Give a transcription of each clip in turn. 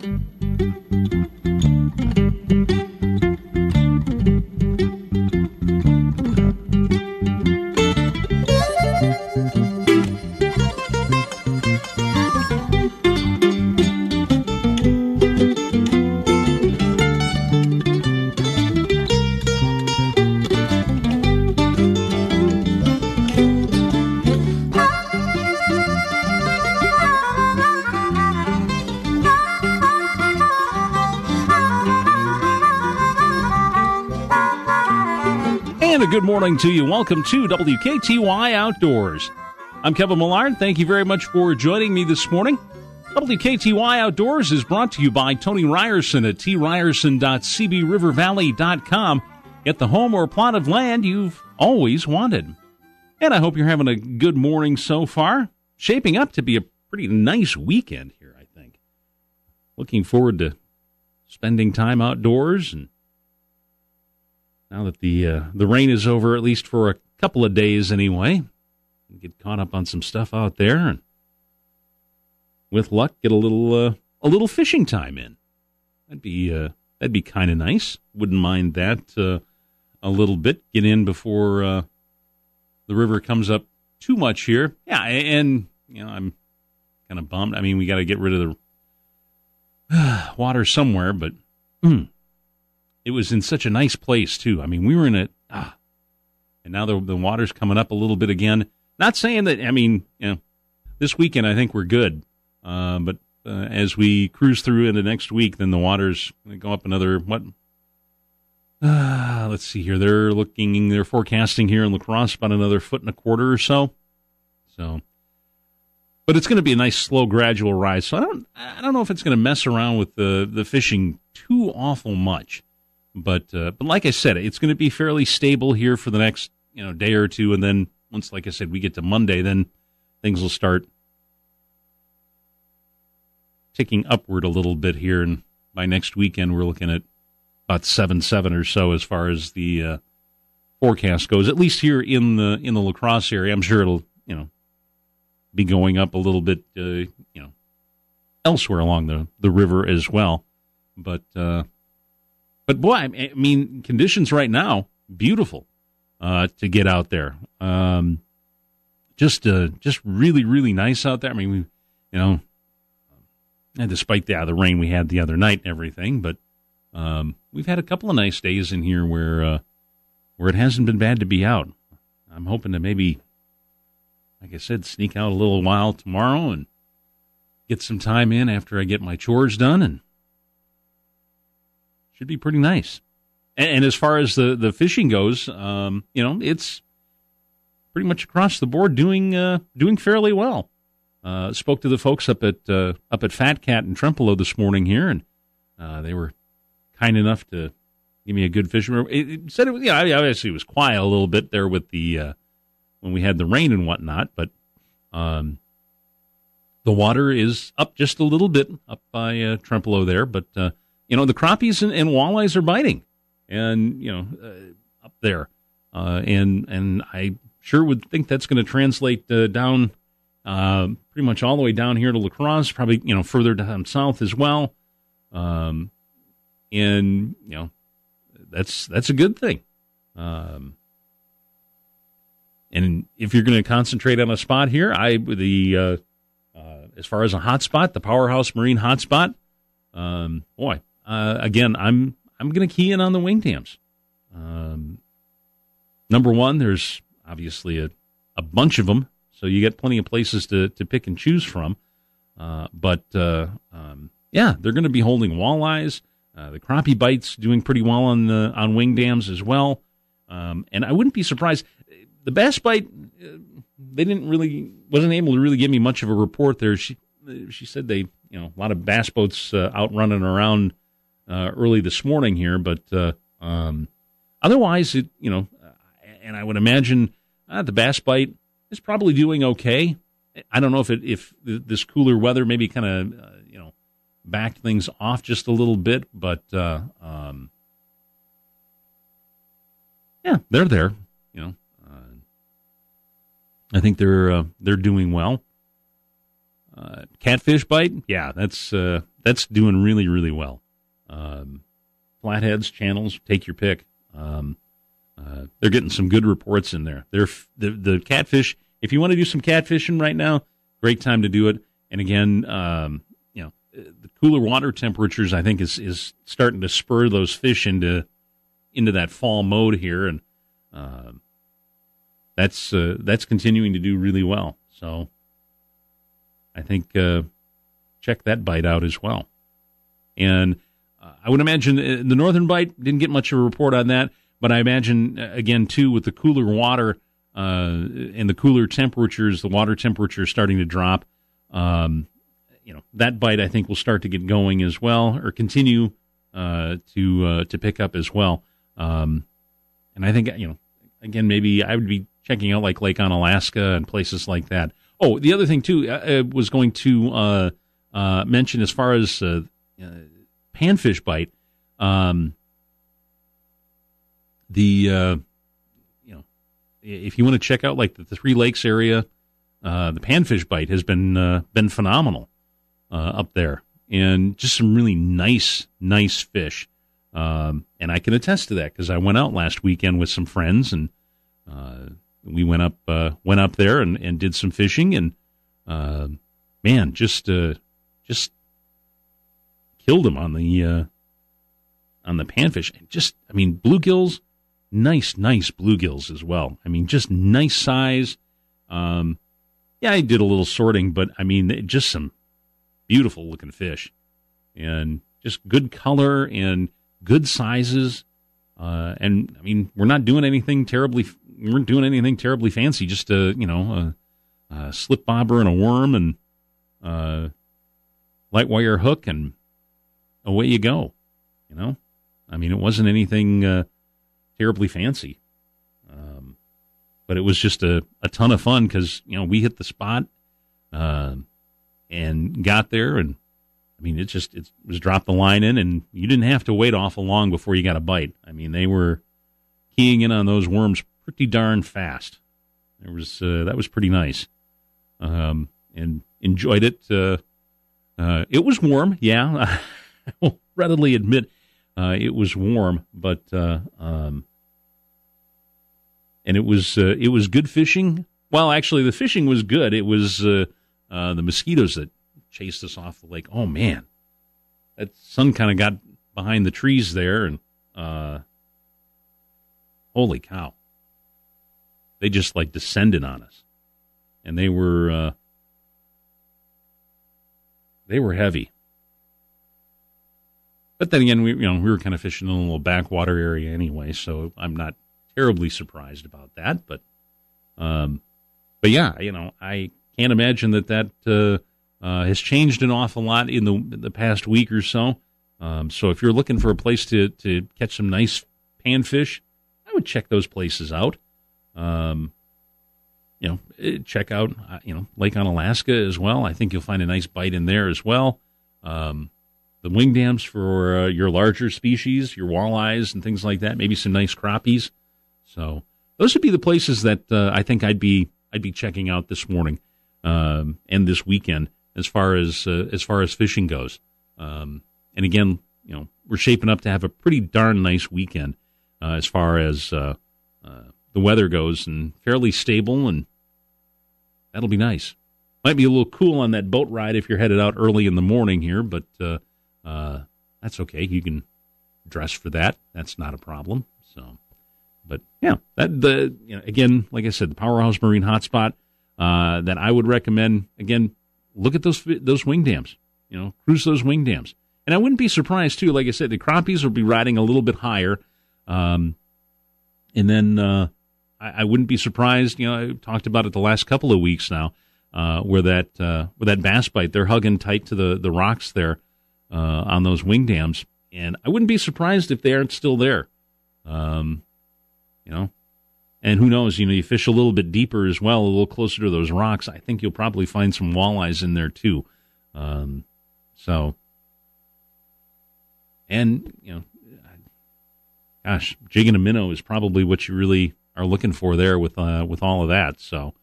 And morning to you. Welcome to WKTY Outdoors. I'm Kevin Millard. Thank you very much for joining me this morning. WKTY Outdoors is brought to you by Tony Ryerson at tryerson.cbrivervalley.com. Get the home or plot of land you've always wanted. And I hope you're having a good morning so far. Shaping up to be a pretty nice weekend here, I think. Looking forward to spending time outdoors and now that the uh, the rain is over, at least for a couple of days anyway, get caught up on some stuff out there, and with luck, get a little uh, a little fishing time in. That'd be uh, that'd be kind of nice. Wouldn't mind that uh, a little bit. Get in before uh, the river comes up too much here. Yeah, and you know I'm kind of bummed. I mean, we got to get rid of the water somewhere, but. Mm, it was in such a nice place too. I mean, we were in it, ah, and now the the water's coming up a little bit again. Not saying that. I mean, you know, this weekend I think we're good, uh, but uh, as we cruise through into next week, then the water's go up another what? Uh, let's see here. They're looking. They're forecasting here in Lacrosse about another foot and a quarter or so. So, but it's going to be a nice, slow, gradual rise. So I don't, I don't know if it's going to mess around with the the fishing too awful much. But uh, but like I said, it's going to be fairly stable here for the next you know day or two, and then once, like I said, we get to Monday, then things will start ticking upward a little bit here, and by next weekend, we're looking at about seven seven or so as far as the uh, forecast goes. At least here in the in the La Crosse area, I'm sure it'll you know be going up a little bit, uh, you know, elsewhere along the the river as well, but. Uh, but boy, I mean, conditions right now beautiful uh, to get out there. Um, just uh, just really really nice out there. I mean, we, you know, and despite the, uh, the rain we had the other night and everything, but um, we've had a couple of nice days in here where uh, where it hasn't been bad to be out. I'm hoping to maybe, like I said, sneak out a little while tomorrow and get some time in after I get my chores done and should be pretty nice. And, and as far as the, the fishing goes, um, you know, it's pretty much across the board doing uh, doing fairly well. Uh, spoke to the folks up at uh, up at Fat Cat in Trempealeau this morning here, and uh, they were kind enough to give me a good fishing. It, it said it was, yeah, obviously it was quiet a little bit there with the uh, when we had the rain and whatnot, but um, the water is up just a little bit up by uh, Trempealeau there, but uh, you know, the crappies and, and walleyes are biting, and you know, uh, up there, uh, and and I sure would think that's going to translate uh, down, uh, pretty much all the way down here to Lacrosse, probably you know further down south as well, um, and you know, that's that's a good thing. Um, and if you're going to concentrate on a spot here, I the uh, uh, as far as a hot spot, the Powerhouse Marine hotspot, um, boy, uh, again, I'm I'm going to key in on the wing dams. Um, number one, there's obviously a, a bunch of them, so you get plenty of places to, to pick and choose from. Uh, but uh, um, yeah, they're going to be holding walleyes. Uh, the crappie bites doing pretty well on the on wing dams as well. Um, and I wouldn't be surprised. The bass bite, uh, they didn't really wasn't able to really give me much of a report there. She she said they you know a lot of bass boats uh, out running around early this morning here, but uh, um, otherwise, it you know, and I would imagine uh, the bass bite is probably doing okay. I don't know if it if this cooler weather maybe kind of uh, you know backed things off just a little bit, but uh, um, yeah, they're there. You know, uh, I think they're they're doing well. Uh, catfish bite, yeah, that's uh, that's doing really really well. Um, flatheads, channels, take your pick. Um, uh, they're getting some good reports in there. They're the the catfish. If you want to do some catfishing right now, great time to do it. And again, um, you know, the cooler water temperatures I think is is starting to spur those fish into into that fall mode here, and uh, that's uh, that's continuing to do really well. So I think uh, check that bite out as well. And uh, I would imagine uh, the northern bite didn't get much of a report on that, but I imagine uh, again too with the cooler water uh, and the cooler temperatures, the water temperature starting to drop. Um, you know that bite I think will start to get going as well, or continue uh, to to pick up as well. Um, and I think you know again maybe I would be checking out like Lake Onalaska and places like that. Oh, the other thing too, I was going to mention as far as panfish bite. Um, the uh, you know, if you want to check out like the, Three Lakes area, uh, the panfish bite has been uh, been phenomenal uh, up there, and just some really nice nice fish. Um, and I can attest to that because I went out last weekend with some friends, and uh, we went up uh, went up there and, and did some fishing, and man, just just killed him on the uh, on the panfish. And just, I mean, bluegills, nice, nice bluegills as well. I mean, just nice size. Um, yeah, I did a little sorting, but I mean, just some beautiful looking fish, and just good color and good sizes. Uh, and I mean, we're not doing anything terribly. We weren't doing anything terribly fancy. Just a you know a, a slip bobber and a worm and uh, light wire hook and away you go. You know, I mean, it wasn't anything uh, terribly fancy, um, but it was just a, a ton of fun because you know we hit the spot uh, and got there, and I mean, it just it was dropped the line in, and you didn't have to wait awful long before you got a bite. I mean, they were keying in on those worms pretty darn fast. There was uh, that was pretty nice, um, and enjoyed it. Uh, uh, it was warm, yeah. I will readily admit uh, it was warm, but uh, um, and it was uh, it was good fishing. Well, actually, the fishing was good. It was uh, uh, the mosquitoes that chased us off the lake. Oh man, that sun kind of got behind the trees there, and uh, holy cow, they just like descended on us, and they were they were heavy. But then again, we you know we were kind of fishing in a little backwater area anyway, so I'm not terribly surprised about that. But um, but yeah, you know I can't imagine that that uh, uh, has changed an awful lot in the the past week or so. Um, so if you're looking for a place to to catch some nice panfish, I would check those places out. Um, you know, eh, check out uh, you know Lake Onalaska as well. I think you'll find a nice bite in there as well. Um, the wing dams for uh, your larger species, your walleyes and things like that. Maybe some nice crappies. So those would be the places that uh, I think I'd be I'd be checking out this morning um, and this weekend as far as uh, as far as fishing goes. Um, and again, you know, we're shaping up to have a pretty darn nice weekend uh, as far as uh, uh, the weather goes, and fairly stable, and that'll be nice. Might be a little cool on that boat ride if you're headed out early in the morning here, but uh, that's okay. You can dress for that. That's not a problem. So, but yeah, that the you know again, like I said, the Powerhouse Marine Hotspot uh, that I would recommend. Again, look at those those wing dams. You know, cruise those wing dams. And I wouldn't be surprised too. Like I said, the crappies will be riding a little bit higher. Um, and then uh, I, I, wouldn't be surprised. You know, I talked about it the last couple of weeks now, uh, where that uh, where that bass bite they're hugging tight to the the rocks there uh, on those wing dams, and I wouldn't be surprised if they aren't still there. Um, you know, and who knows? You know, you fish a little bit deeper as well, a little closer to those rocks. I think you'll probably find some walleyes in there too. Um, so, and you know, gosh, jigging a minnow is probably what you really are looking for there with uh, with all of that. So,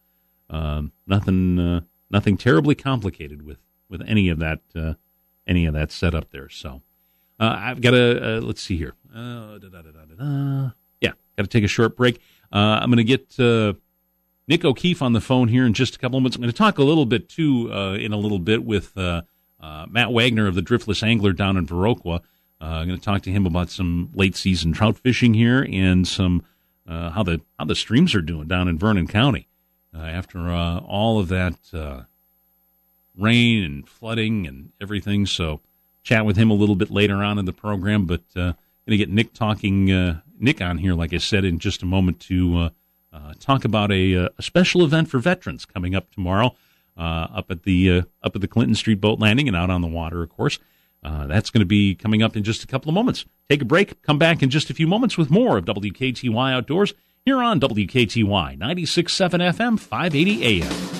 um, nothing uh, nothing terribly complicated with with any of that uh, any of that set up there. So uh, I've got to uh, let's see here. Uh, yeah, got to take a short break. Uh, I'm going to get uh, Nick O'Keefe on the phone here in just a couple of minutes. I'm going to talk a little bit too in a little bit with Matt Wagner of the Driftless Angler down in Viroqua. I'm going to talk to him about some late season trout fishing here and some how the how the streams are doing down in Vernon County after all of that rain and flooding and everything. So chat with him a little bit later on in the program. But uh, going to get Nick talking uh, Nick on here, like I said, in just a moment to uh, uh talk about a, uh, a, special event for veterans coming up tomorrow uh, up at the up at the Clinton Street boat landing and out on the water, of course. that's going to be coming up in just a couple of moments. Take a break. Come back in just a few moments with more of WKTY Outdoors here on WKTY 96.7 FM, 580 AM.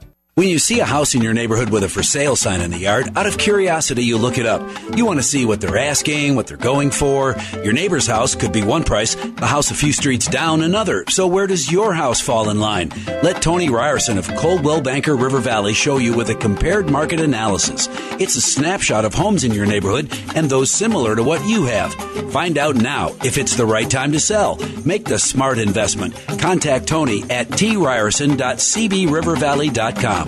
When you see a house in your neighborhood with a for sale sign in the yard, out of curiosity, you look it up. You want to see what they're asking, what they're going for. Your neighbor's house could be one price, the house a few streets down another. So where does your house fall in line? Let Tony Ryerson of Coldwell Banker River Valley show you with a compared market analysis. It's a snapshot of homes in your neighborhood and those similar to what you have. Find out now if it's the right time to sell. Make the smart investment. Contact Tony at tryerson.cbrivervalley.com.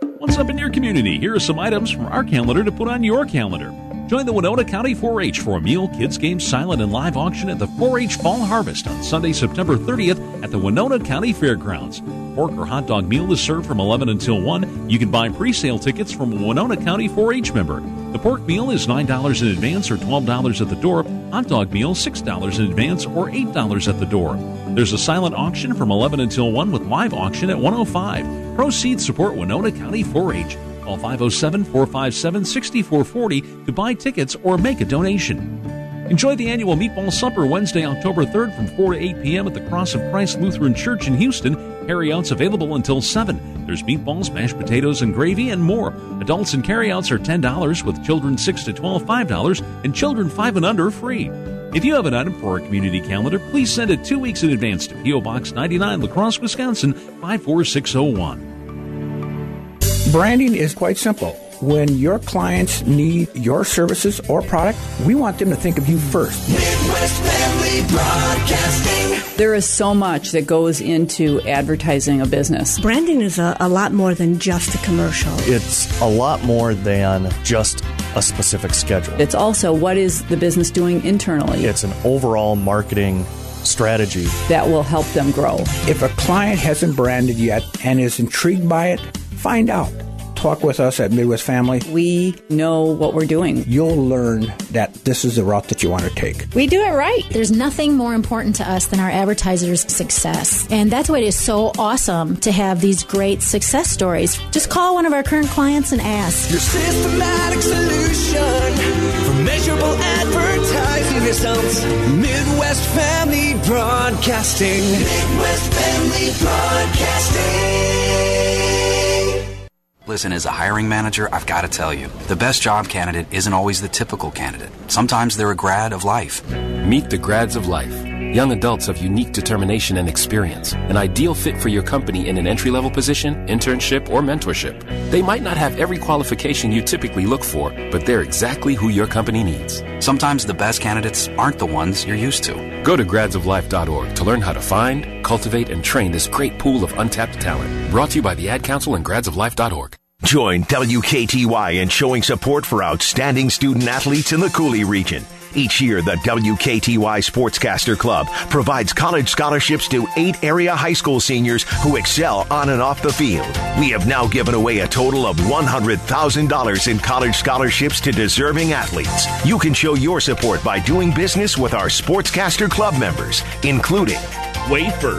What's up in your community? Here are some items from our calendar to put on your calendar. Join the Winona County 4 H for a meal, kids' game, silent, and live auction at the 4 H Fall Harvest on Sunday, September 30th at the Winona County Fairgrounds. Pork or hot dog meal is served from 11 until 1. You can buy pre sale tickets from a Winona County 4 H member. The pork meal is $9 in advance or $12 at the door. Hot dog meal, $6 in advance or $8 at the door. There's a silent auction from 11 until 1 with live auction at 105. Proceeds support Winona County 4 H. Call 507 457 6440 to buy tickets or make a donation. Enjoy the annual Meatball Supper Wednesday, October 3rd from 4 to 8 p.m. at the Cross of Christ Lutheran Church in Houston. Carryouts available until 7. There's meatballs, mashed potatoes, and gravy, and more. Adults and carryouts are $10, with children 6 to 12 $5, and children 5 and under free. If you have an item for our community calendar, please send it two weeks in advance to P.O. Box 99, La Crosse, Wisconsin 54601. Branding is quite simple. When your clients need your services or product, we want them to think of you first. Midwest Family Broadcasting. There is so much that goes into advertising a business. Branding is a, a lot more than just a commercial. It's a lot more than just a specific schedule. It's also what is the business doing internally. It's an overall marketing strategy that will help them grow. If a client hasn't branded yet and is intrigued by it, find out talk with us at Midwest Family. We know what we're doing. You'll learn that this is the route that you want to take. We do it right. There's nothing more important to us than our advertisers' success. And that's why it is so awesome to have these great success stories. Just call one of our current clients and ask. Your systematic solution for measurable advertising results. Midwest Family Broadcasting. Midwest Family Broadcasting. Listen, as a hiring manager, I've got to tell you, the best job candidate isn't always the typical candidate. Sometimes they're a grad of life. Meet the grads of life. Young adults of unique determination and experience. An ideal fit for your company in an entry level position, internship, or mentorship. They might not have every qualification you typically look for, but they're exactly who your company needs. Sometimes the best candidates aren't the ones you're used to. Go to gradsoflife.org to learn how to find, cultivate, and train this great pool of untapped talent. Brought to you by the Ad Council and gradsoflife.org. Join WKTY in showing support for outstanding student athletes in the Coulee region. Each year, the WKTY Sportscaster Club provides college scholarships to eight area high school seniors who excel on and off the field. We have now given away a total of $100,000 in college scholarships to deserving athletes. You can show your support by doing business with our Sportscaster Club members, including Wafer,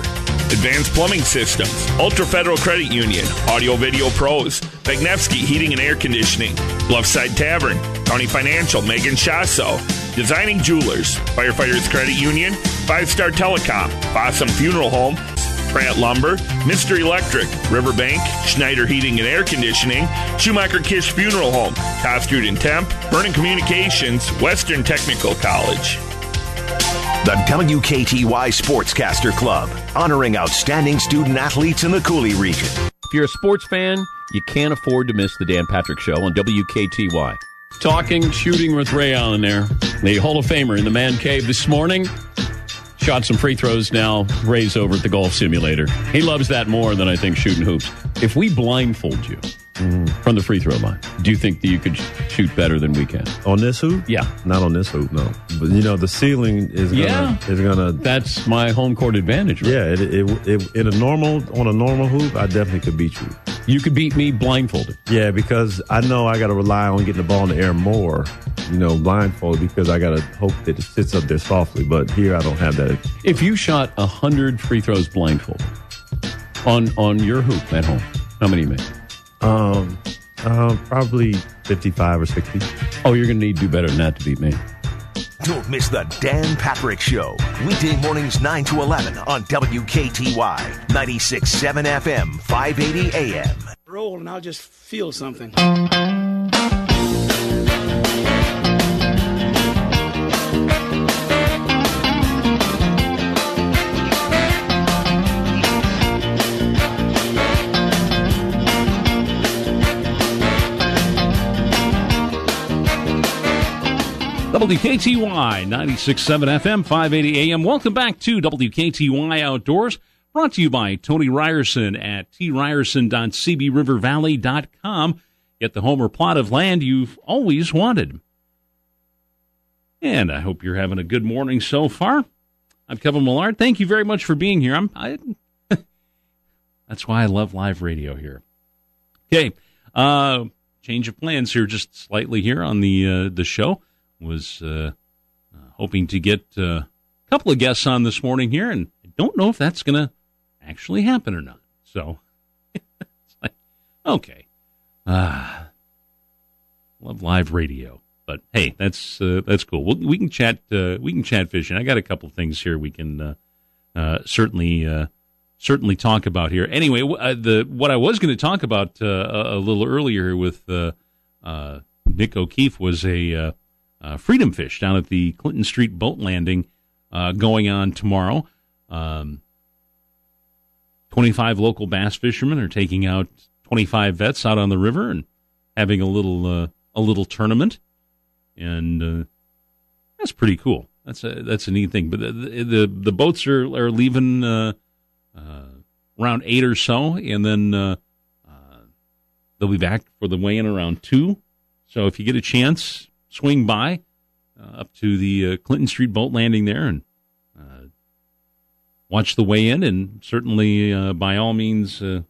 Advanced Plumbing Systems, Ultra Federal Credit Union, Audio Video Pros, Magnevsky Heating and Air Conditioning, Bluffside Tavern, County Financial, Megan Shasso, Designing Jewelers, Firefighters Credit Union, Five Star Telecom, Fossum Funeral Home, Pratt Lumber, Mr. Electric, Riverbank, Schneider Heating and Air Conditioning, Schumacher Kish Funeral Home, Costude and Temp, Vernon Communications, Western Technical College. The WKTY Sportscaster Club, honoring outstanding student athletes in the Coulee region. If you're a sports fan, you can't afford to miss the Dan Patrick Show on WKTY. Talking, shooting with Ray Allen there, the Hall of Famer in the man cave this morning. Shot some free throws now. Ray's over at the golf simulator. He loves that more than I think shooting hoops. If we blindfold you from the free throw line, do you think that you could shoot better than we can? On this hoop? Yeah. Not on this hoop, no. But you know, the ceiling is gonna Yeah. is gonna That's my home court advantage. Right? Yeah, it, it, it, in a normal on a normal hoop, I definitely could beat you. You could beat me blindfolded. Yeah, because I know I got to rely on getting the ball in the air more, you know, blindfolded because I got to hope that it sits up there softly. But here I don't have that. If you shot a hundred free throws blindfolded on on your hoop at home, how many you make? Um, um, probably fifty-five or sixty. Oh, you're going to need to do better than that to beat me. Don't miss the Dan Patrick Show. Weekday mornings 9 to 11 on WKTY 96.7 FM, 580 AM. roll and I'll just feel something. WKTY 96.7 FM, 580 AM. Welcome back to WKTY Outdoors, brought to you by Tony Ryerson at tryerson.cbrivervalley.com. Get the home or plot of land you've always wanted. And I hope you're having a good morning so far. I'm Kevin Millard. Thank you very much for being here. I'm, I, that's why I love live radio here. Okay, uh, change of plans here, just slightly here on the uh, the show. Was uh, uh, hoping to get uh, a couple of guests on this morning here, and I don't know if that's going to actually happen or not. So, it's like, okay, ah, love live radio, but hey, that's uh, that's cool. We'll, we can chat. Uh, we can chat fishing. I got a couple things here we can uh, uh, certainly uh, certainly talk about here. Anyway, uh, the what I was going to talk about uh, a, little earlier with uh, uh, Nick O'Keefe was a uh, freedom fish down at the Clinton Street boat landing uh, going on tomorrow. Um, 25 local bass fishermen are taking out 25 vets out on the river and having a little uh, a little tournament, and uh, that's pretty cool. That's a that's a neat thing. But the the, the boats are are leaving uh, uh, around eight or so, and then they'll be back for the weigh in around two. So if you get a chance, swing by uh, up to the uh, Clinton Street boat landing there and uh, watch the weigh in, and certainly uh, by all means uh,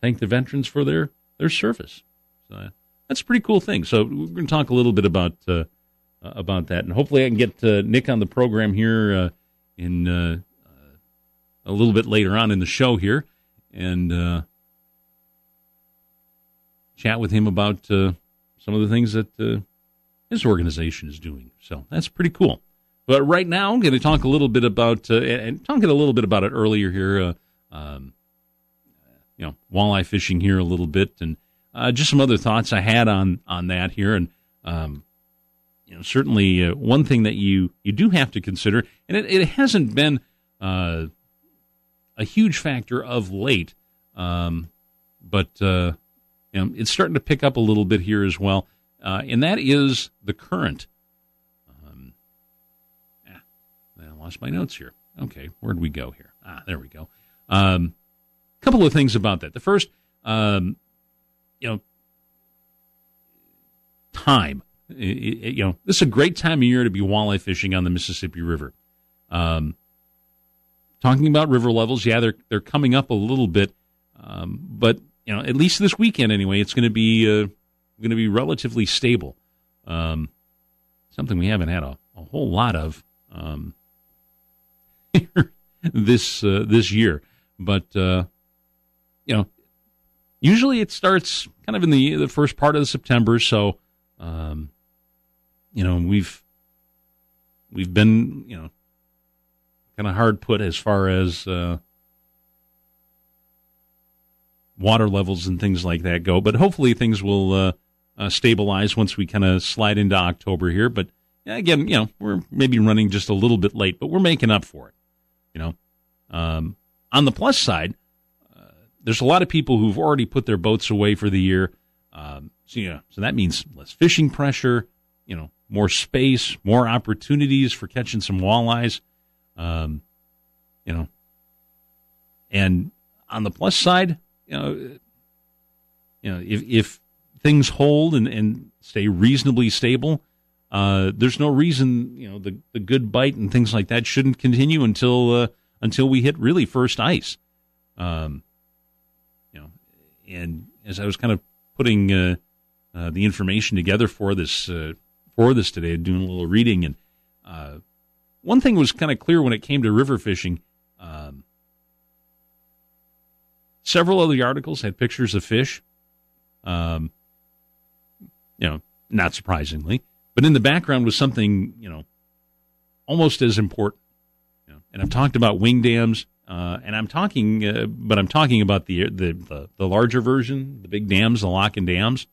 thank the veterans for their their service. So that's a pretty cool thing. So we're going to talk a little bit about about that, and hopefully I can get Nick on the program here in a little bit later on in the show here, and chat with him about uh, some of the things that uh, his organization is doing. So that's pretty cool. But right now, I'm going to talk a little bit about, uh, and talking a little bit about it earlier here, uh, um, you know, walleye fishing here a little bit, and uh, just some other thoughts I had on on that here, and um, you know, certainly uh, one thing that you you do have to consider, and it, it hasn't been uh, a huge factor of late, um, but uh, you know, it's starting to pick up a little bit here as well, uh, and that is the current. Um, ah, I lost my notes here. Okay, where'd we go here? Ah, there we go. Um, couple of things about that. The first, um, you know, time. it, it, you know, this is a great time of year to be walleye fishing on the Mississippi River. Um, talking about river levels, yeah, they're they're coming up a little bit, um, but you know, at least this weekend anyway, it's going to be uh, going to be relatively stable. Um, something we haven't had a, a whole lot of um, this uh, this year, but uh, you know, usually it starts kind of in the the first part of September. So, um, you know, we've we've been you know kind of hard put as far as uh, water levels and things like that go. But hopefully things will uh, uh, stabilize once we kind of slide into October here. But again, you know, we're maybe running just a little bit late, but we're making up for it. You know, um, on the plus side, uh, there's a lot of people who've already put their boats away for the year. Um, so yeah, so that means less fishing pressure. You know, more space, more opportunities for catching some walleyes. Um, you know, and on the plus side, you know, you know, if if things hold and, and stay reasonably stable, uh, there's no reason you know the the good bite and things like that shouldn't continue until uh, until we hit really first ice. Um, you know, and as I was kind of putting uh, uh the information together for this uh, for this today, doing a little reading, and uh, one thing was kind of clear when it came to river fishing. Um, several of the articles had pictures of fish. Um, you know, not surprisingly, but in the background was something you know almost as important. You know, and I've talked about wing dams, uh, and I'm talking, uh, but I'm talking about the, the, the the larger version, the big dams, the lock and dams,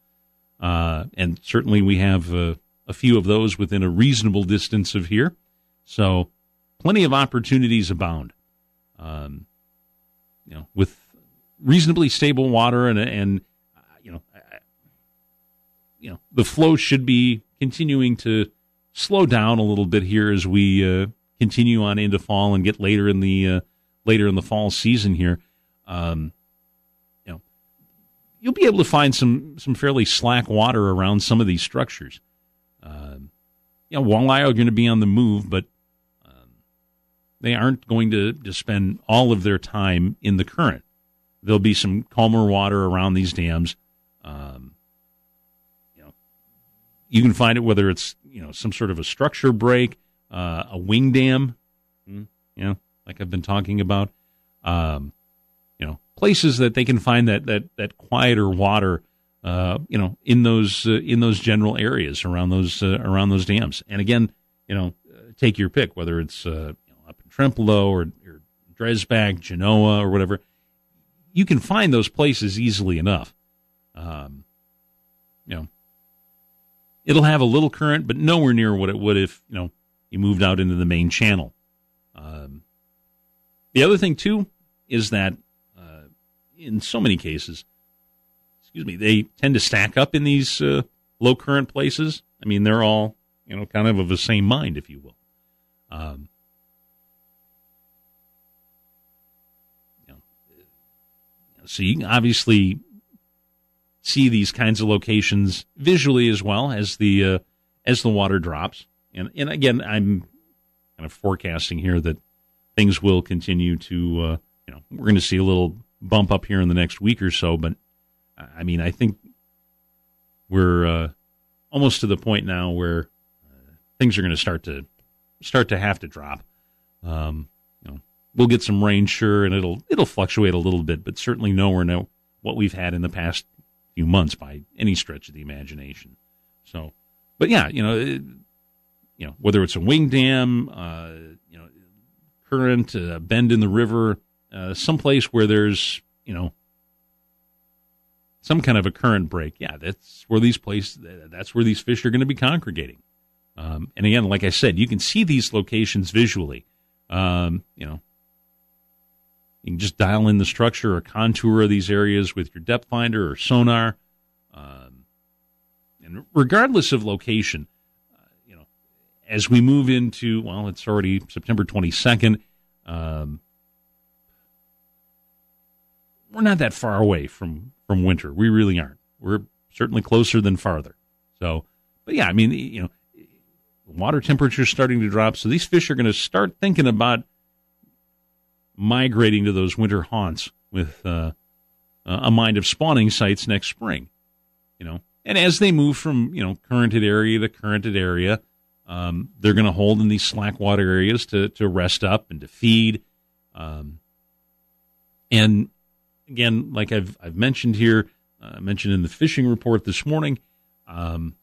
uh, and certainly we have uh, a few of those within a reasonable distance of here. So, plenty of opportunities abound. Um, you know, with reasonably stable water and and you know, the flow should be continuing to slow down a little bit here as we uh, continue on into fall and get later in the uh, later in the fall season here. Um, you know, you'll be able to find some some fairly slack water around some of these structures. Um, you know, walleye are going to be on the move, but um, they aren't going to, to spend all of their time in the current. There'll be some calmer water around these dams. Um, you can find it whether it's you know some sort of a structure break, uh, a wing dam, hmm, you know, like I've been talking about. Um, you know, places that they can find that that that quieter water. Uh, you know, in those uh, in those general areas around those uh, around those dams, and again, you know, take your pick whether it's uh, you know, up in Trempealeau or, or Dresbach, Genoa, or whatever you can find those places easily enough. Um, you know, it'll have a little current, but nowhere near what it would if you know you moved out into the main channel. Um, the other thing too is that uh, in so many cases, excuse me, they tend to stack up in these uh, low current places. I mean, they're all you know kind of of the same mind, if you will. Um, So you can obviously see these kinds of locations visually as well as the uh, as the water drops. And and again, I'm kind of forecasting here that things will continue to uh, you know we're going to see a little bump up here in the next week or so. But I mean, I think we're uh, almost to the point now where uh, things are going to start to start to have to drop. Um, we'll get some rain, sure, and it'll it'll fluctuate a little bit, but certainly nowhere near what we've had in the past few months by any stretch of the imagination. So, but yeah, you know, it, you know whether it's a wing dam, uh, you know, current, uh, bend in the river, uh, someplace where there's you know some kind of a current break. Yeah, that's where these places. That's where these fish are going to be congregating. Um, and again, like I said, you can see these locations visually. Um, you know, you can just dial in the structure or contour of these areas with your depth finder or sonar. Um, and regardless of location, uh, you know, as we move into, well, it's already September 22nd. Um, we're not that far away from, from winter. We really aren't. We're certainly closer than farther. So but yeah, I mean, you know, water temperature is starting to drop, so these fish are going to start thinking about migrating to those winter haunts with uh, a mind of spawning sites next spring. You know, and as they move from you know currented area to currented area, um, they're going to hold in these slack water areas to to rest up and to feed. Um, and again, like I've I've mentioned here, uh, mentioned in the fishing report this morning, um,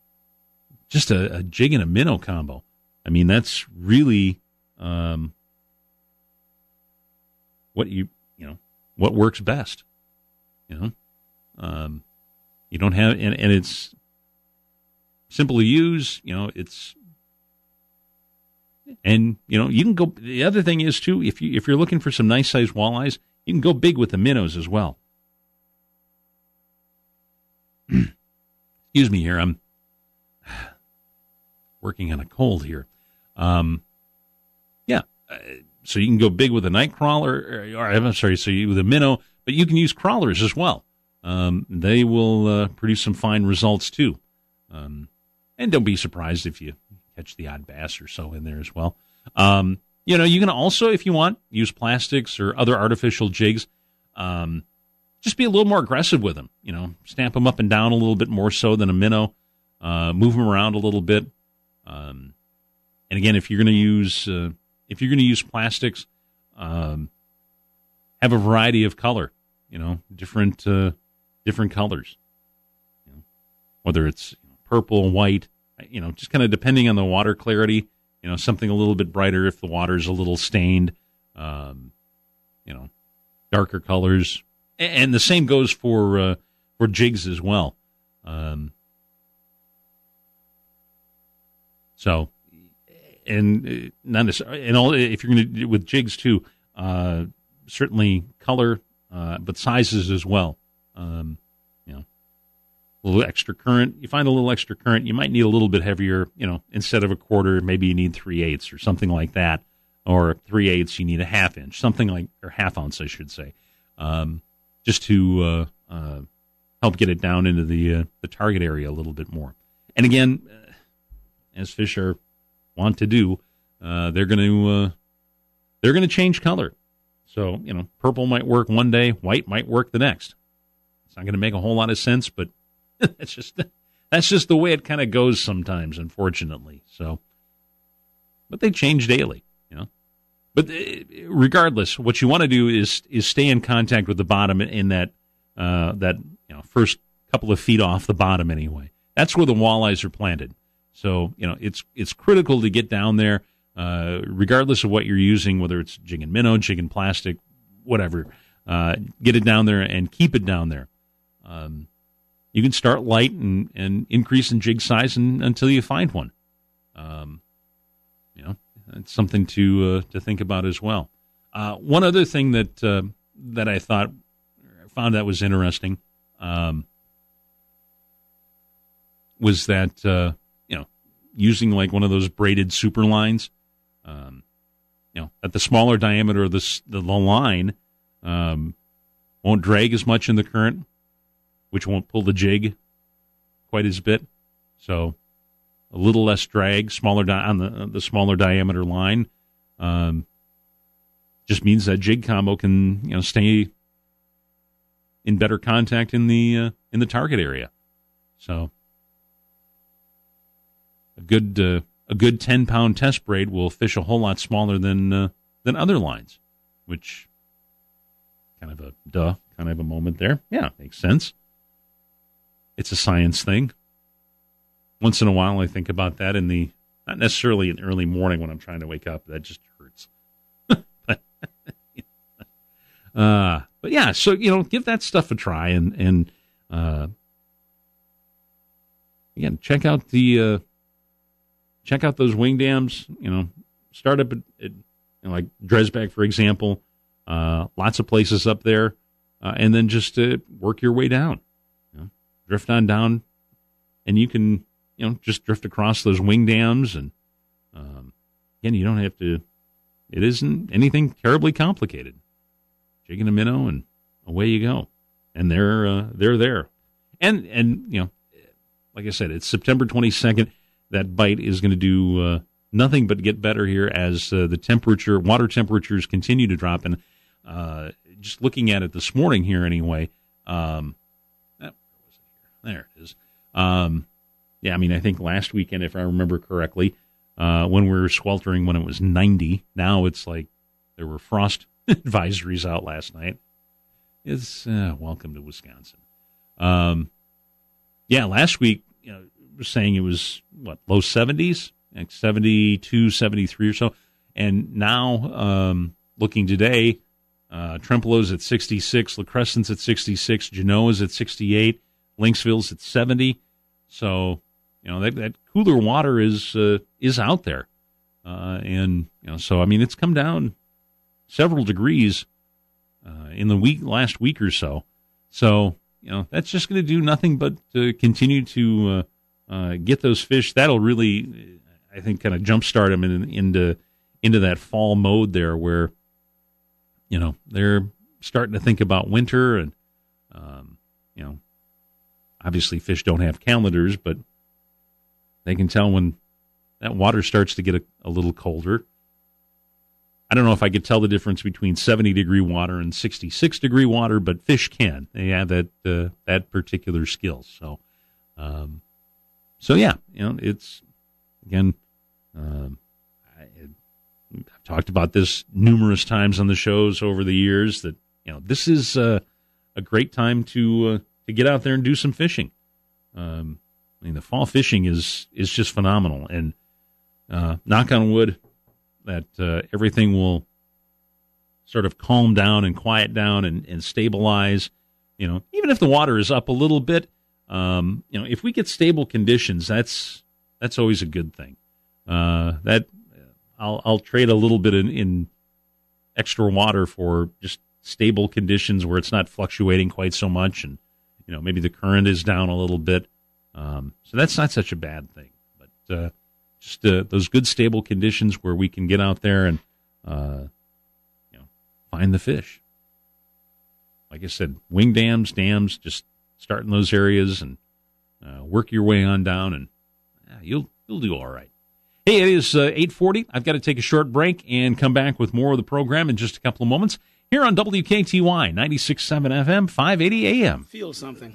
just a, a, jig and a minnow combo. I mean, that's really um, what you you know what works best. You know, um, you don't have and, and it's simple to use. You know, it's and you know you can go. The other thing is too, if you if you're looking for some nice sized walleyes, you can go big with the minnows as well. Excuse me here. I'm working on a cold here. Um, yeah. Uh, so you can go big with a night crawler, or, or I'm sorry, so you with a minnow, but you can use crawlers as well. Um, they will uh, produce some fine results too. Um, and don't be surprised if you catch the odd bass or so in there as well. Um, you know, you can also, if you want, use plastics or other artificial jigs. Um, just be a little more aggressive with them. You know, stamp them up and down a little bit more so than a minnow. Uh, move them around a little bit. Um, and again, if you're going to use uh, if you're going to use plastics, um, have a variety of color. You know, different uh, different colors. You know, whether it's purple, white. You know, just kind of depending on the water clarity. You know, something a little bit brighter if the water's a little stained. Um, you know, darker colors, and the same goes for uh, for jigs as well. Um, so, and uh, not necessarily, and all if you're going to with jigs too, uh, certainly color, uh, but sizes as well. Um, you know, a little extra current. You find a little extra current, you might need a little bit heavier. You know, instead of a quarter, maybe you need three eighths or something like that, or three eighths, you need a half inch, something like or half ounce, I should say, um, just to uh, uh, help get it down into the uh, the target area a little bit more. And again, as fish are want to do, uh, they're going to they're going to change color. So, you know, purple might work one day, white might work the next. It's not going to make a whole lot of sense, but that's just that's just the way it kind of goes sometimes, unfortunately. So, but they change daily, you know. But uh, regardless, what you want to do is is stay in contact with the bottom in that uh, that you know first couple of feet off the bottom anyway. That's where the walleyes are planted. So you know it's it's critical to get down there uh, regardless of what you're using, whether it's jig and minnow, jig and plastic, whatever. Uh, get it down there and keep it down there. Um, you can start light and, and increase in jig size and, until you find one. Um, you know, it's something to uh, to think about as well. Uh, one other thing that uh, that I thought found that was interesting um, was that uh, using like one of those braided super lines um, you know, at the smaller diameter of the the line, um, won't drag as much in the current, which won't pull the jig quite as bit. So, a little less drag, smaller di- on the the smaller diameter line, um, just means that jig combo can you know stay in better contact in the uh, in the target area. So, a good uh, a good 10 pound test braid will fish a whole lot smaller than uh, than other lines, which kind of a duh kind of a moment there. Yeah, makes sense. It's a science thing. Once in a while, I think about that in the not necessarily in early morning when I'm trying to wake up. That just hurts. but, uh, but yeah, so you know, give that stuff a try and and uh, again, check out the uh, check out those wing dams. You know, start up at, at you know, like Dresbach, for example. Uh, lots of places up there, uh, and then just uh, work your way down. You know, drift on down, and you can you know just drift across those wing dams, and um, again, you don't have to. It isn't anything terribly complicated. Jigging a minnow, and away you go, and they're uh, they're there, and and you know like I said, it's September 22nd. That bite is going to do uh, nothing but get better here as uh, the temperature, water temperatures continue to drop. And uh, just looking at it this morning here, anyway. Um, oh, there it is. Um, yeah, I mean, I think last weekend, if I remember correctly, uh, when we were sweltering when it was 90, now it's like there were frost advisories out last night. It's uh, welcome to Wisconsin. Um, yeah, last week, you know, saying it was what low 70s, like 72, 73 or so, and now um, looking today, uh, Trempealeau's at 66, La Crescent's at 66, Genoa's at 68, Lynxville's at 70. So, you know, that, that cooler water is uh, is out there. Uh, and, you know, so, I mean, it's come down several degrees uh, in the week, last week or so. So, you know, that's just going to do nothing but to continue to uh, get those fish. That'll really, I think, kind of jumpstart them in, into into that fall mode there, where you know they're starting to think about winter, and um, you know, obviously fish don't have calendars, but they can tell when that water starts to get a, a little colder. I don't know if I could tell the difference between 70 degree water and 66 degree water, but fish can. They have that uh, that particular skill. So, um, so yeah, you know, it's again, um, I, have talked about this numerous times on the shows over the years. That you know, this is uh, a great time to uh, to get out there and do some fishing. Um, I mean, the fall fishing is is just phenomenal, and uh, knock on wood that uh, everything will sort of calm down and quiet down and, and stabilize. You know, even if the water is up a little bit, um, you know, if we get stable conditions, that's that's always a good thing. Uh, that I'll I'll trade a little bit in, in extra water for just stable conditions where it's not fluctuating quite so much, and you know maybe the current is down a little bit. Um, so that's not such a bad thing. But uh, just uh, those good stable conditions where we can get out there and uh, you know find the fish. Like I said, wing dams, dams, just start in those areas and uh, work your way on down, and you'll you'll do all right. Hey, it is uh, eight forty. I've got to take a short break and come back with more of the program in just a couple of moments here on WKTY 96.7 FM, 580 AM. Feel something.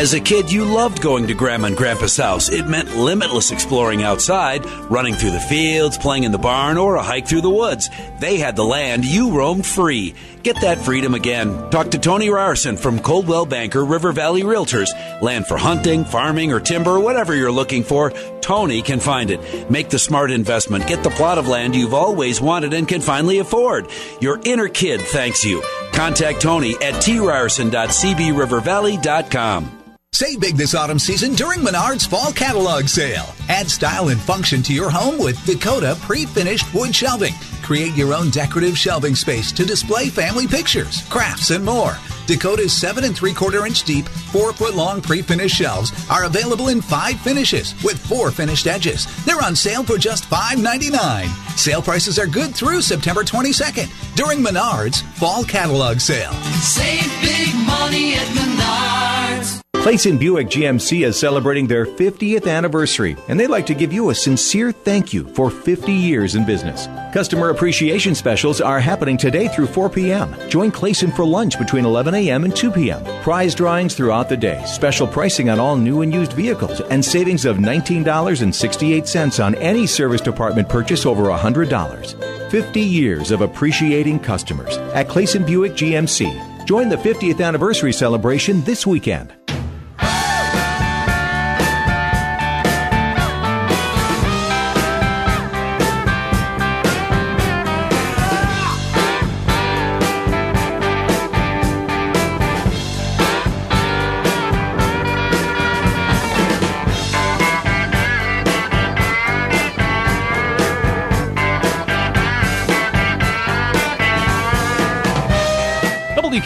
As a kid, you loved going to Grandma and Grandpa's house. It meant limitless exploring outside, running through the fields, playing in the barn, or a hike through the woods. They had the land, you roamed free. Get that freedom again. Talk to Tony Ryerson from Coldwell Banker River Valley Realtors. Land for hunting, farming, or timber, whatever you're looking for, Tony can find it. Make the smart investment. Get the plot of land you've always wanted and can finally afford. Your inner kid thanks you. Contact Tony at tryerson.cbrivervalley.com. Save big this autumn season during Menards Fall Catalog Sale. Add style and function to your home with Dakota pre-finished wood shelving. Create your own decorative shelving space to display family pictures, crafts, and more. Dakota's 7 and 3 quarter inch deep, 4 foot long pre finished shelves are available in 5 finishes with 4 finished edges. They're on sale for just $5.99. Sale prices are good through September 22nd during Menards Fall Catalog Sale. Save big money at Menards. Clayson Buick GMC is celebrating their 50th anniversary, and they'd like to give you a sincere thank you for 50 years in business. Customer appreciation specials are happening today through 4 p.m. Join Clayson for lunch between 11 a.m. and 2 p.m. Prize drawings throughout the day, special pricing on all new and used vehicles, and savings of $19.68 on any service department purchase over $100. 50 years of appreciating customers at Clayson Buick GMC. Join the 50th anniversary celebration this weekend.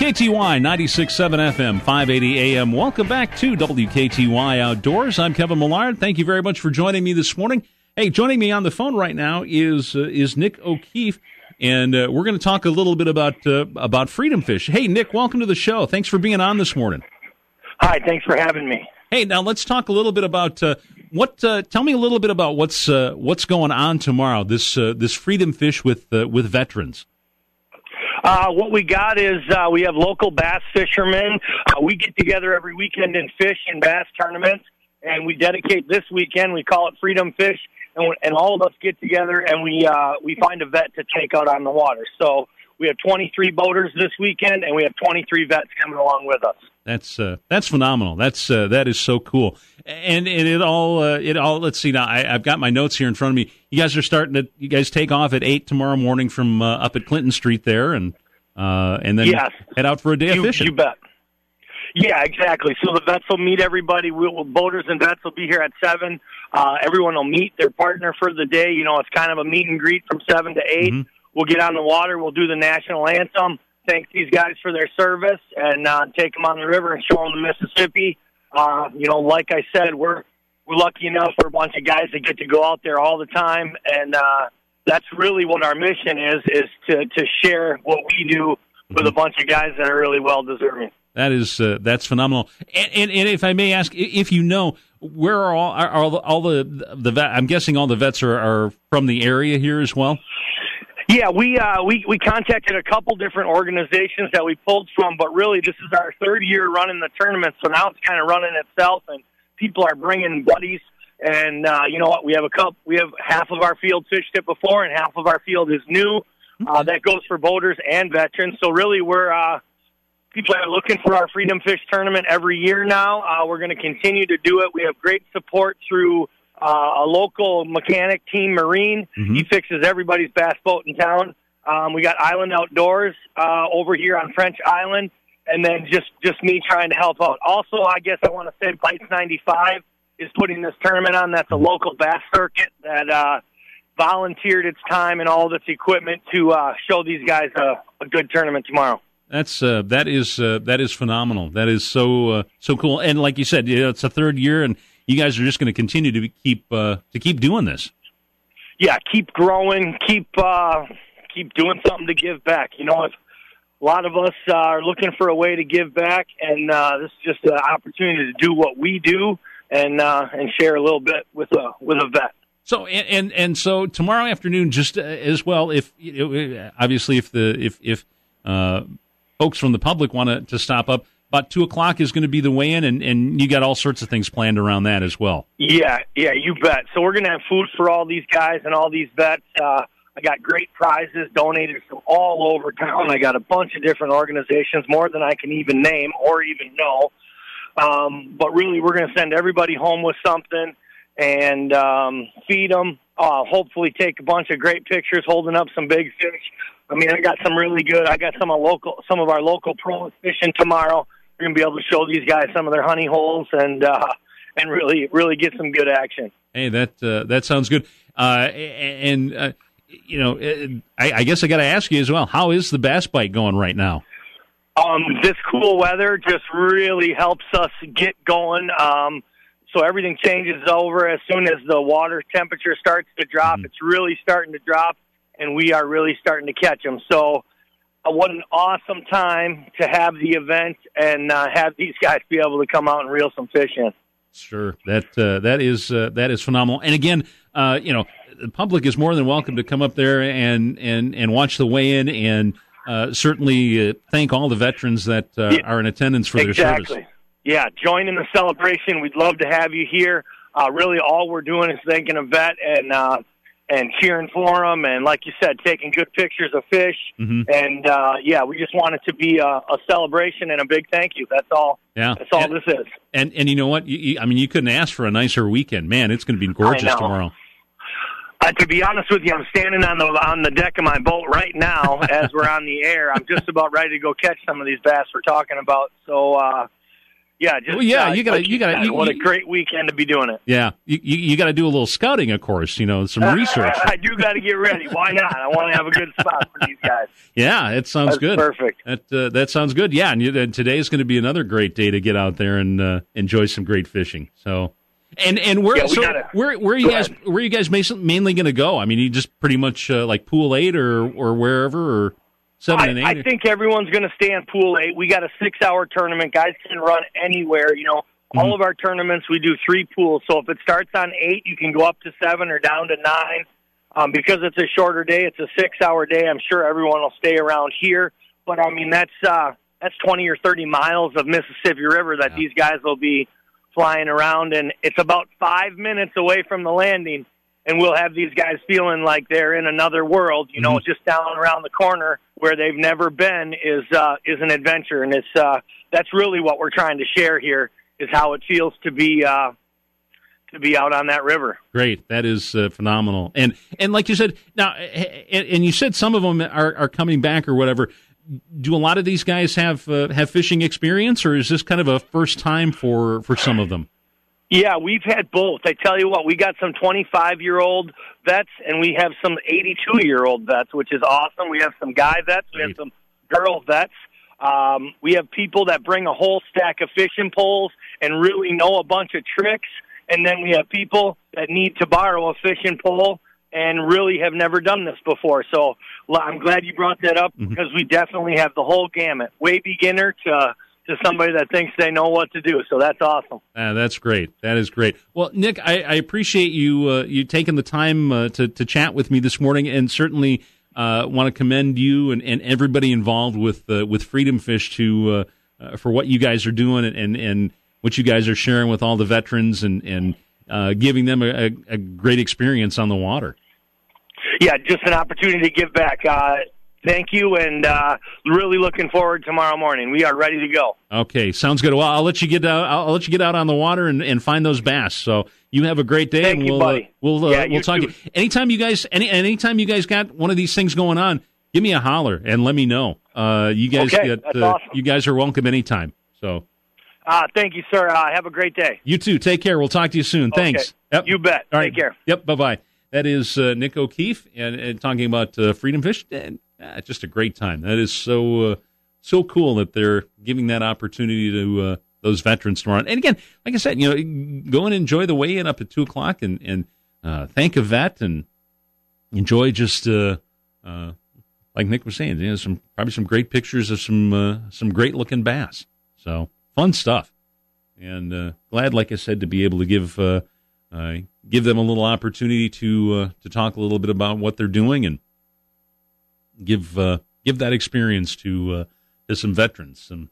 WKTY 96.7 FM, 580 AM. Welcome back to WKTY Outdoors. I'm Kevin Millard. Thank you very much for joining me this morning. Hey, joining me on the phone right now is uh, is Nick O'Keefe, and uh, we're going to talk a little bit about uh, about Freedom Fish. Hey, Nick, welcome to the show. Thanks for being on this morning. Hi, thanks for having me. Hey, now let's talk a little bit about uh, what. Uh, tell me a little bit about what's uh, what's going on tomorrow. This this Freedom Fish with with veterans. Uh, what we got is uh, we have local bass fishermen. Uh, we get together every weekend and fish in bass tournaments, and we dedicate this weekend. We call it Freedom Fish, and, we, and all of us get together and we uh, we find a vet to take out on the water. So we have 23 boaters this weekend, and we have 23 vets coming along with us. That's uh, that's phenomenal. That's uh, that is so cool. And and it all uh, it all. Let's see now. I, have got my notes here in front of me. You guys are starting to. You guys take off at eight tomorrow morning from uh, up at Clinton Street there, and uh, and then yes. head out for a day you, of fishing. You bet. Yeah, exactly. So the vets will meet everybody. We'll, boaters and vets will be here at seven. Uh, everyone will meet their partner for the day. You know, it's kind of a meet and greet from seven to 8 we mm-hmm. We'll get on the water. We'll do the national anthem. Thank these guys for their service and uh, take them on the river and show them the Mississippi. Uh, you know, like I said, we're we're lucky enough for a bunch of guys that get to go out there all the time, and uh, that's really what our mission is: is to to share what we do with a mm-hmm. bunch of guys that are really well deserving. That is uh, that's phenomenal. And, and, and, if I may ask, if you know, where are all are all the, all the the vet? I'm guessing all the vets are, are from the area here as well. Yeah, we uh, we we contacted a couple different organizations that we pulled from, but really this is our third year running the tournament, so now it's kind of running itself, and people are bringing buddies. And uh, you know what? We have a cup. We have half of our field fished it before, and half of our field is new. Uh, that goes for boaters and veterans. So really, we're uh, people are looking for our Freedom Fish tournament every year now. Uh, we're going to continue to do it. We have great support through uh, a local mechanic, Team Marine. Mm-hmm. He fixes everybody's bass boat in town. Um, we got Island Outdoors uh, over here on French Island, and then just just me trying to help out. Also, I guess I want to say Bites 95 is putting this tournament on. That's a local bass circuit that uh, volunteered its time and all of its equipment to uh, show these guys a, a good tournament tomorrow. That's uh, that is uh, that is phenomenal. That is so uh, so cool. And like you said, you know, it's the third year, and you guys are just going to continue to keep uh, to keep doing this. Yeah, keep growing, keep uh, keep doing something to give back. You know, if a lot of us uh, are looking for a way to give back, and uh, this is just an opportunity to do what we do and uh, and share a little bit with a with a vet. So and and, and so tomorrow afternoon, just uh, as well, if obviously if the if if uh, folks from the public want to, to stop up, about two o'clock is going to be the weigh-in, and, and you got all sorts of things planned around that as well. Yeah, yeah, you bet. So we're going to have food for all these guys and all these vets. Uh, I got great prizes donated from all over town. I got a bunch of different organizations, more than I can even name or even know. Um, but really, we're going to send everybody home with something and um, feed them. Uh, hopefully, take a bunch of great pictures holding up some big fish. I mean, I got some really good. I got some of local, some of our local pros fishing tomorrow. We're gonna be able to show these guys some of their honey holes and uh, and really, really get some good action. Hey, that uh, that sounds good. Uh, and uh, you know, I, I guess I got to ask you as well. How is the bass bite going right now? Um, this cool weather just really helps us get going. Um, so everything changes over as soon as the water temperature starts to drop. Mm-hmm. It's really starting to drop, and we are really starting to catch them. So, uh, what an awesome time to have the event and uh, have these guys be able to come out and reel some fish in. Sure, that uh, that is uh, that is phenomenal. And again, uh, you know, the public is more than welcome to come up there and and and watch the weigh-in, and uh, certainly thank all the veterans that yeah, are in attendance for exactly. their service yeah, join in the celebration. We'd love to have you here. Uh, really, all we're doing is thanking a vet and uh, and cheering for them, and like you said, taking good pictures of fish. Mm-hmm. And uh, yeah, we just want it to be a, a, celebration and a big thank you. That's all. Yeah, that's all and, this is. And and you know what? You, you, I mean, you couldn't ask for a nicer weekend, man. It's going to be gorgeous tomorrow. Uh, to be honest with you, I'm standing on the on the deck of my boat right now as we're on the air. I'm just about ready to go catch some of these bass we're talking about. So. Uh, yeah, just Well, yeah, uh, you gotta- you gotta- said, you- what a great weekend to be doing it. Yeah, you you, you got to do a little scouting, of course. You know, some research. I do got to get ready. Why not? I want to have a good spot for these guys. Yeah, it sounds That's good. perfect. That uh, that sounds good. Yeah, and, you, and today is going to be another great day to get out there and uh, enjoy some great fishing. So, and and where Yeah, so gotta- where where are you guys ahead. where are you guys mainly going to go? I mean, you just pretty much uh, like pool eight or or wherever or seven and eight. I, I think everyone's going to stay in pool eight. We got a six-hour tournament. Guys can run anywhere. You know, Mm-hmm. all of our tournaments we do three pools. So if it starts on eight, you can go up to seven or down to nine. Um, because it's a shorter day, it's a six-hour day. I'm sure everyone will stay around here. But I mean, that's uh, that's 20 or 30 miles of Mississippi River that these guys will be flying around, and it's about five minutes away from the landing. And we'll have these guys feeling like they're in another world. You know, just down around the corner where they've never been is uh, is an adventure, and it's uh, that's really what we're trying to share here is how it feels to be uh, to be out on that river. Great, that is uh, phenomenal. And and like you said, now and, and you said some of them are, are coming back or whatever. Do a lot of these guys have uh, have fishing experience, or is this kind of a first time for for some of them? Yeah, we've had both. I tell you what, we got some 25 year old vets and we have some 82 year old vets, which is awesome. We have some guy vets, we have some girl vets. Um, we have people that bring a whole stack of fishing poles and really know a bunch of tricks. And then we have people that need to borrow a fishing pole and really have never done this before. So I'm glad you brought that up because we definitely have the whole gamut, way beginner to to somebody that thinks they know what to do. So that's awesome. Uh, that's great. That is great. Well, Nick, I, I appreciate you uh, you taking the time uh, to to chat with me this morning, and certainly uh, want to commend you and, and everybody involved with uh, with Freedom Fish to uh, uh, for what you guys are doing and, and and what you guys are sharing with all the veterans and and uh, giving them a, a, a great experience on the water. yeah, just an opportunity to give back. Uh, thank you, and uh, really looking forward tomorrow morning. We are ready to go. Okay, sounds good. Well, I'll let you get out. I'll, I'll let you get out on the water and, and find those bass. So you have a great day, Thank and you, we'll buddy. Uh, we'll uh, Yeah, we'll you talk. too. Anytime you guys any anytime you guys got one of these things going on, give me a holler and let me know. Uh, you guys Okay, get uh, awesome. you guys are welcome anytime. So Uh, thank you, sir. Uh, have a great day. you too. Take care. We'll talk to you soon. Okay. Thanks. Yep. You bet. All right. Take care. Yep. Bye bye. That is uh, Nick O'Keefe and, and talking about uh, Freedom Fish. And, uh, just a great time. That is so uh, so cool that they're giving that opportunity to uh, those veterans tomorrow. And again, like I said, you know, go and enjoy the weigh in up at two o'clock and and uh, thank a vet and enjoy just uh, uh, like Nick was saying, you know, some probably some great pictures of some uh, some great looking bass. So fun stuff and glad, like I said, to be able to give give them a little opportunity to to talk a little bit about what they're doing and give uh, give that experience to uh, to some veterans, some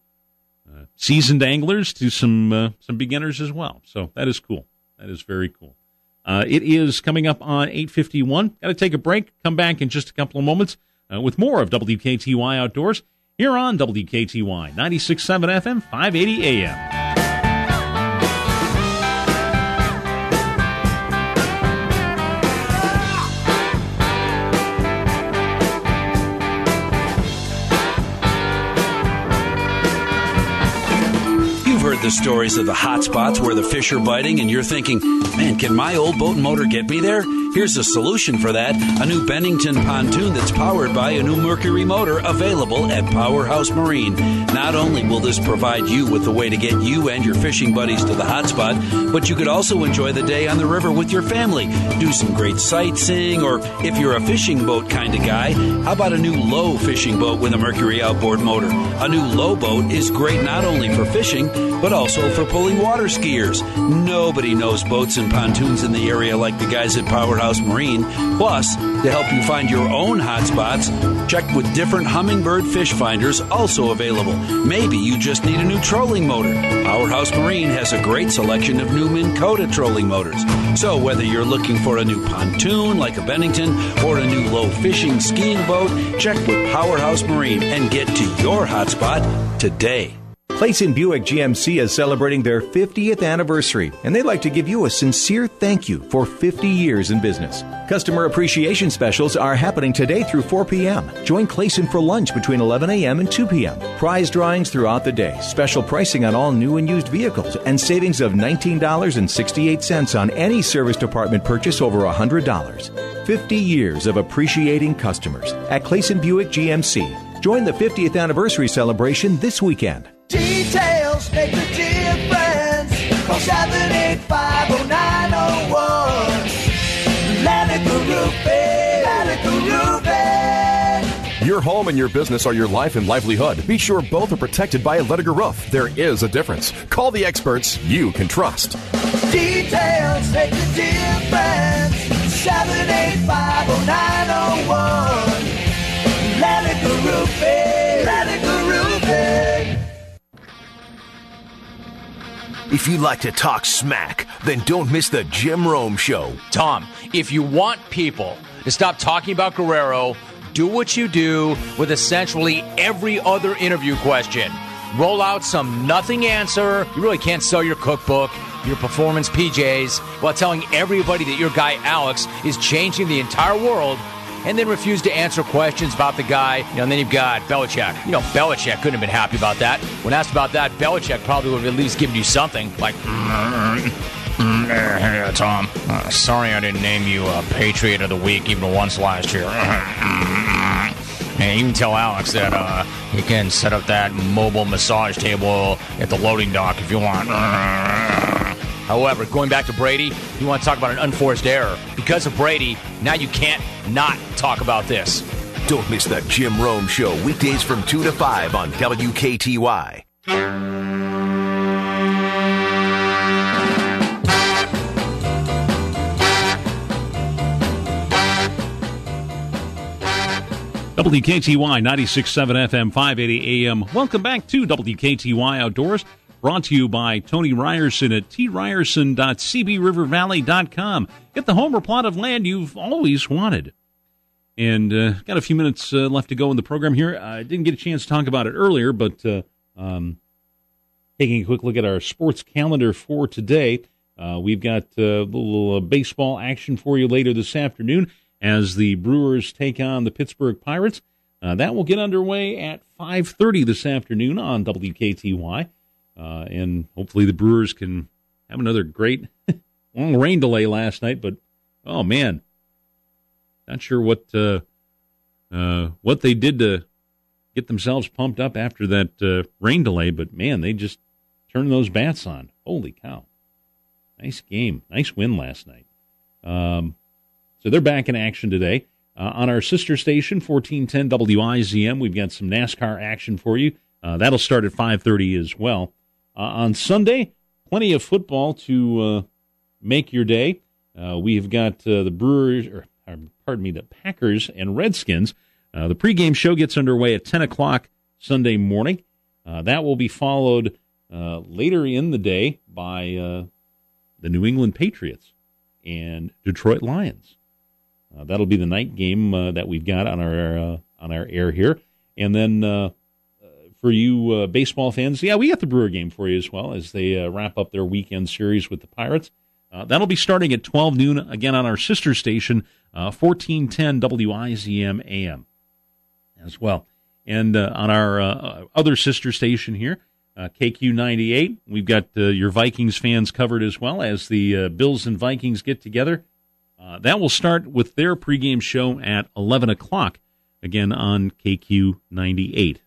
uh, seasoned anglers, to some uh, some beginners as well. So that is cool. That is very cool. Uh, it is coming up on eight fifty one. Got to take a break. Come back in just a couple of moments uh, with more of WKTY Outdoors here on WKTY 96.7 FM, 580 AM. The stories of the hot spots where the fish are biting, and you're thinking, man, can my old boat and motor get me there? Here's a solution for that a new Bennington pontoon that's powered by a new Mercury motor available at Powerhouse Marine. Not only will this provide you with the way to get you and your fishing buddies to the hot spot, but you could also enjoy the day on the river with your family, do some great sightseeing, or if you're a fishing boat kind of guy, how about a new Lowe fishing boat with a Mercury outboard motor? A new Lowe boat is great not only for fishing, but also for pulling water skiers. Nobody knows boats and pontoons in the area like the guys at Powerhouse Marine. Plus, to help you find your own hot spots, check with different Humminbird fish finders also available. Maybe you just need a new trolling motor. Powerhouse Marine has a great selection of new Minn Kota trolling motors. So whether you're looking for a new pontoon like a Bennington or a new Lowe fishing skiing boat, check with Powerhouse Marine and get to your hotspot today. Clayson Buick GMC is celebrating their 50th anniversary, and they'd like to give you a sincere thank you for 50 years in business. Customer appreciation specials are happening today through 4 p.m. Join Clayson for lunch between 11 a.m. and 2 p.m. Prize drawings throughout the day, special pricing on all new and used vehicles, and savings of $19.68 on any service department purchase over $100. 50 years of appreciating customers at Clayson Buick GMC. Join the 50th anniversary celebration this weekend. 7850901. Laniker Roofing. Laniker Roofing. Your home and your business are your life and livelihood. Be sure both are protected by a Lediger roof. There is a difference. Call the experts you can trust. Details make the difference. 7850901. Laniker Roofing. If you like to talk smack, then don't miss the Jim Rome Show. Tom, if you want people to stop talking about Guerrero, do what you do with essentially every other interview question. Roll out some nothing answer. You really can't sell your cookbook, your performance PJs, while telling everybody that your guy Alex is changing the entire world. And then refuse to answer questions about the guy. You know, and then you've got Belichick. You know, Belichick couldn't have been happy about that. When asked about that, Belichick probably would have at least given you something like, "Mm, uh, hey, Tom, uh, sorry I didn't name you uh, Patriot of the Week even once last year. And you can tell Alex that uh, he can set up that mobile massage table at the loading dock if you want. However, going back to Brady, you want to talk about an unforced error. Because of Brady, now you can't not talk about this. Don't miss the Jim Rome Show weekdays from 2 to 5 on WKTY. WKTY 96.7 FM 580 AM. Welcome back to WKTY Outdoors, brought to you by Tony Ryerson at tryerson.cbrivervalley.com. Get the home or plot of land you've always wanted. And uh, got a few minutes uh, left to go in the program here. I didn't get a chance to talk about it earlier, but uh, um, taking a quick look at our sports calendar for today, uh, we've got a little uh, baseball action for you later this afternoon as the Brewers take on the Pittsburgh Pirates. Uh, that will get underway at 5:30 this afternoon on WKTY, uh, and hopefully the Brewers can have another great long rain delay last night. But oh man, not sure what uh, uh, what they did to get themselves pumped up after that uh, rain delay. But man, they just turned those bats on. Holy cow! Nice game, nice win last night. Um, so they're back in action today. Uh, on our sister station, 1410 WIZM, we've got some NASCAR action for you. Uh, that'll start at 5.30 as well. Uh, on Sunday, plenty of football to uh, make your day. Uh, we've got uh, the Brewers, or pardon me, the Packers and Redskins. the pregame show gets underway at 10 o'clock Sunday morning. that will be followed later in the day by the New England Patriots and Detroit Lions. Uh, that'll be the night game uh, that we've got on our uh, on our air here, and then uh, for you uh, baseball fans, yeah, we got the Brewer game for you as well as they uh, wrap up their weekend series with the Pirates. Uh, that'll be starting at 12 noon again on our sister station, uh, 1410 WIZM AM, as well, and uh, on our other sister station here. KQ 98. We've got your Vikings fans covered as well as the Bills and Vikings get together. Uh, that will start with their pregame show at 11 o'clock, again on KQ 98.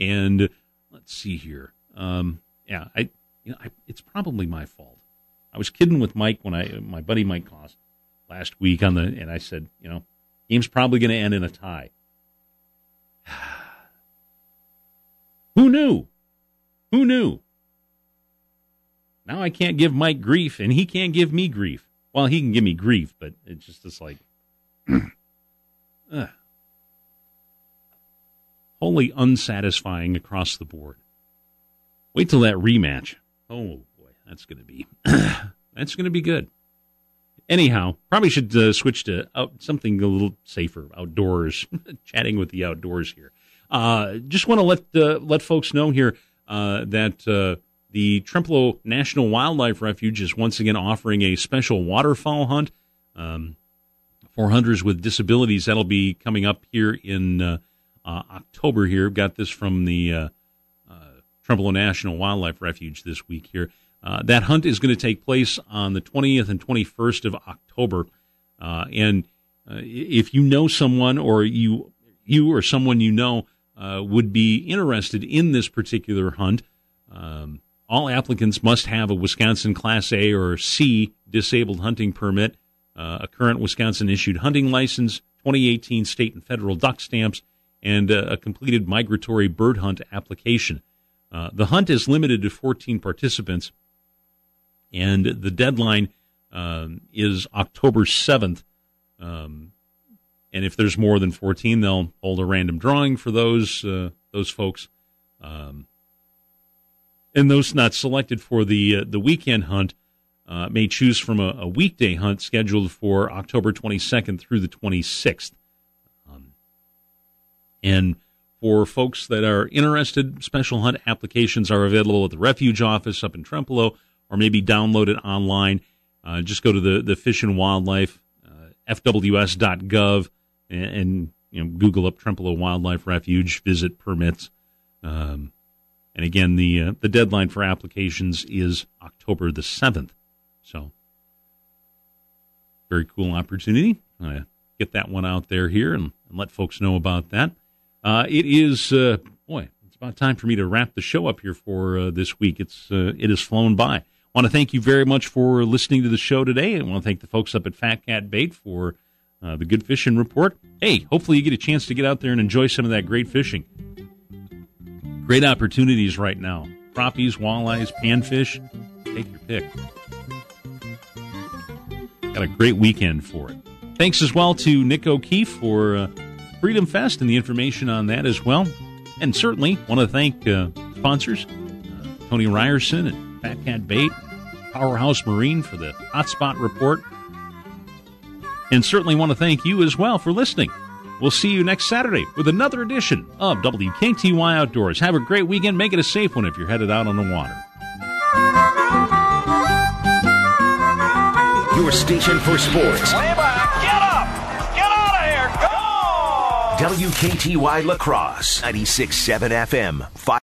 And let's see here. Um, yeah, I, you know, I, it's probably my fault. I was kidding with Mike when I, my buddy Mike Cost last week on the, and I said, you know, game's probably going to end in a tie. Who knew? Who knew? Now I can't give Mike grief, and he can't give me grief. Well, he can give me grief, but it's just it's like uh, wholly unsatisfying across the board. Wait till that rematch. Oh boy, that's going to be that's going to be good. Anyhow, probably should uh, switch to out, something a little safer, outdoors, chatting with the outdoors here. Uh, just want to let uh, let folks know here uh, that uh, the Trempealeau National Wildlife Refuge is once again offering a special waterfowl hunt um, for hunters with disabilities. That'll be coming up here in uh, uh, October. Here, got this from the Trempealeau National Wildlife Refuge this week. Here, that hunt is going to take place on the 20th and 21st of October, and if you know someone or you you or someone you know uh, would be interested in this particular hunt, um, all applicants must have a Wisconsin Class A or C disabled hunting permit, uh, a current Wisconsin issued hunting license, 2018 state and federal duck stamps, and uh, a completed migratory bird hunt application. Uh, the hunt is limited to 14 participants, and the deadline um, is October 7th. Um, and if there's more than 14, they'll hold a random drawing for those uh, those folks. Um, and those not selected for the uh, the weekend hunt uh, may choose from a, a, weekday hunt scheduled for October 22nd through the 26th. And for folks that are interested, special hunt applications are available at the refuge office up in Trempealeau, or maybe download it online. Uh, just go to the the Fish and Wildlife uh, fws.gov and, and you know Google up Trempealeau Wildlife Refuge, visit permits. Um, and again, the uh, the deadline for applications is October the seventh. So, very cool opportunity. Get that one out there here and, and let folks know about that. Uh, it is uh, boy, it's about time for me to wrap the show up here for uh, this week. It's uh, it has flown by. I want to thank you very much for listening to the show today. I want to thank the folks up at Fat Cat Bait for uh, the Good Fishing Report. Hey, hopefully you get a chance to get out there and enjoy some of that great fishing. Great opportunities right now. Crappies, walleyes, panfish. Take your pick. Got a great weekend for it. Thanks as well to Nick O'Keefe for uh, Freedom Fish and the information on that as well. And certainly want to thank uh, sponsors uh, Tony Ryerson and Fat Cat Bait, Powerhouse Marine for the Hotspot Report and certainly want to thank you as well for listening. We'll see you next Saturday with another edition of WKTY Outdoors. Have a great weekend. Make it a safe one if you're headed out on the water. Your station for sports. WKTY La Crosse, 96.7 FM.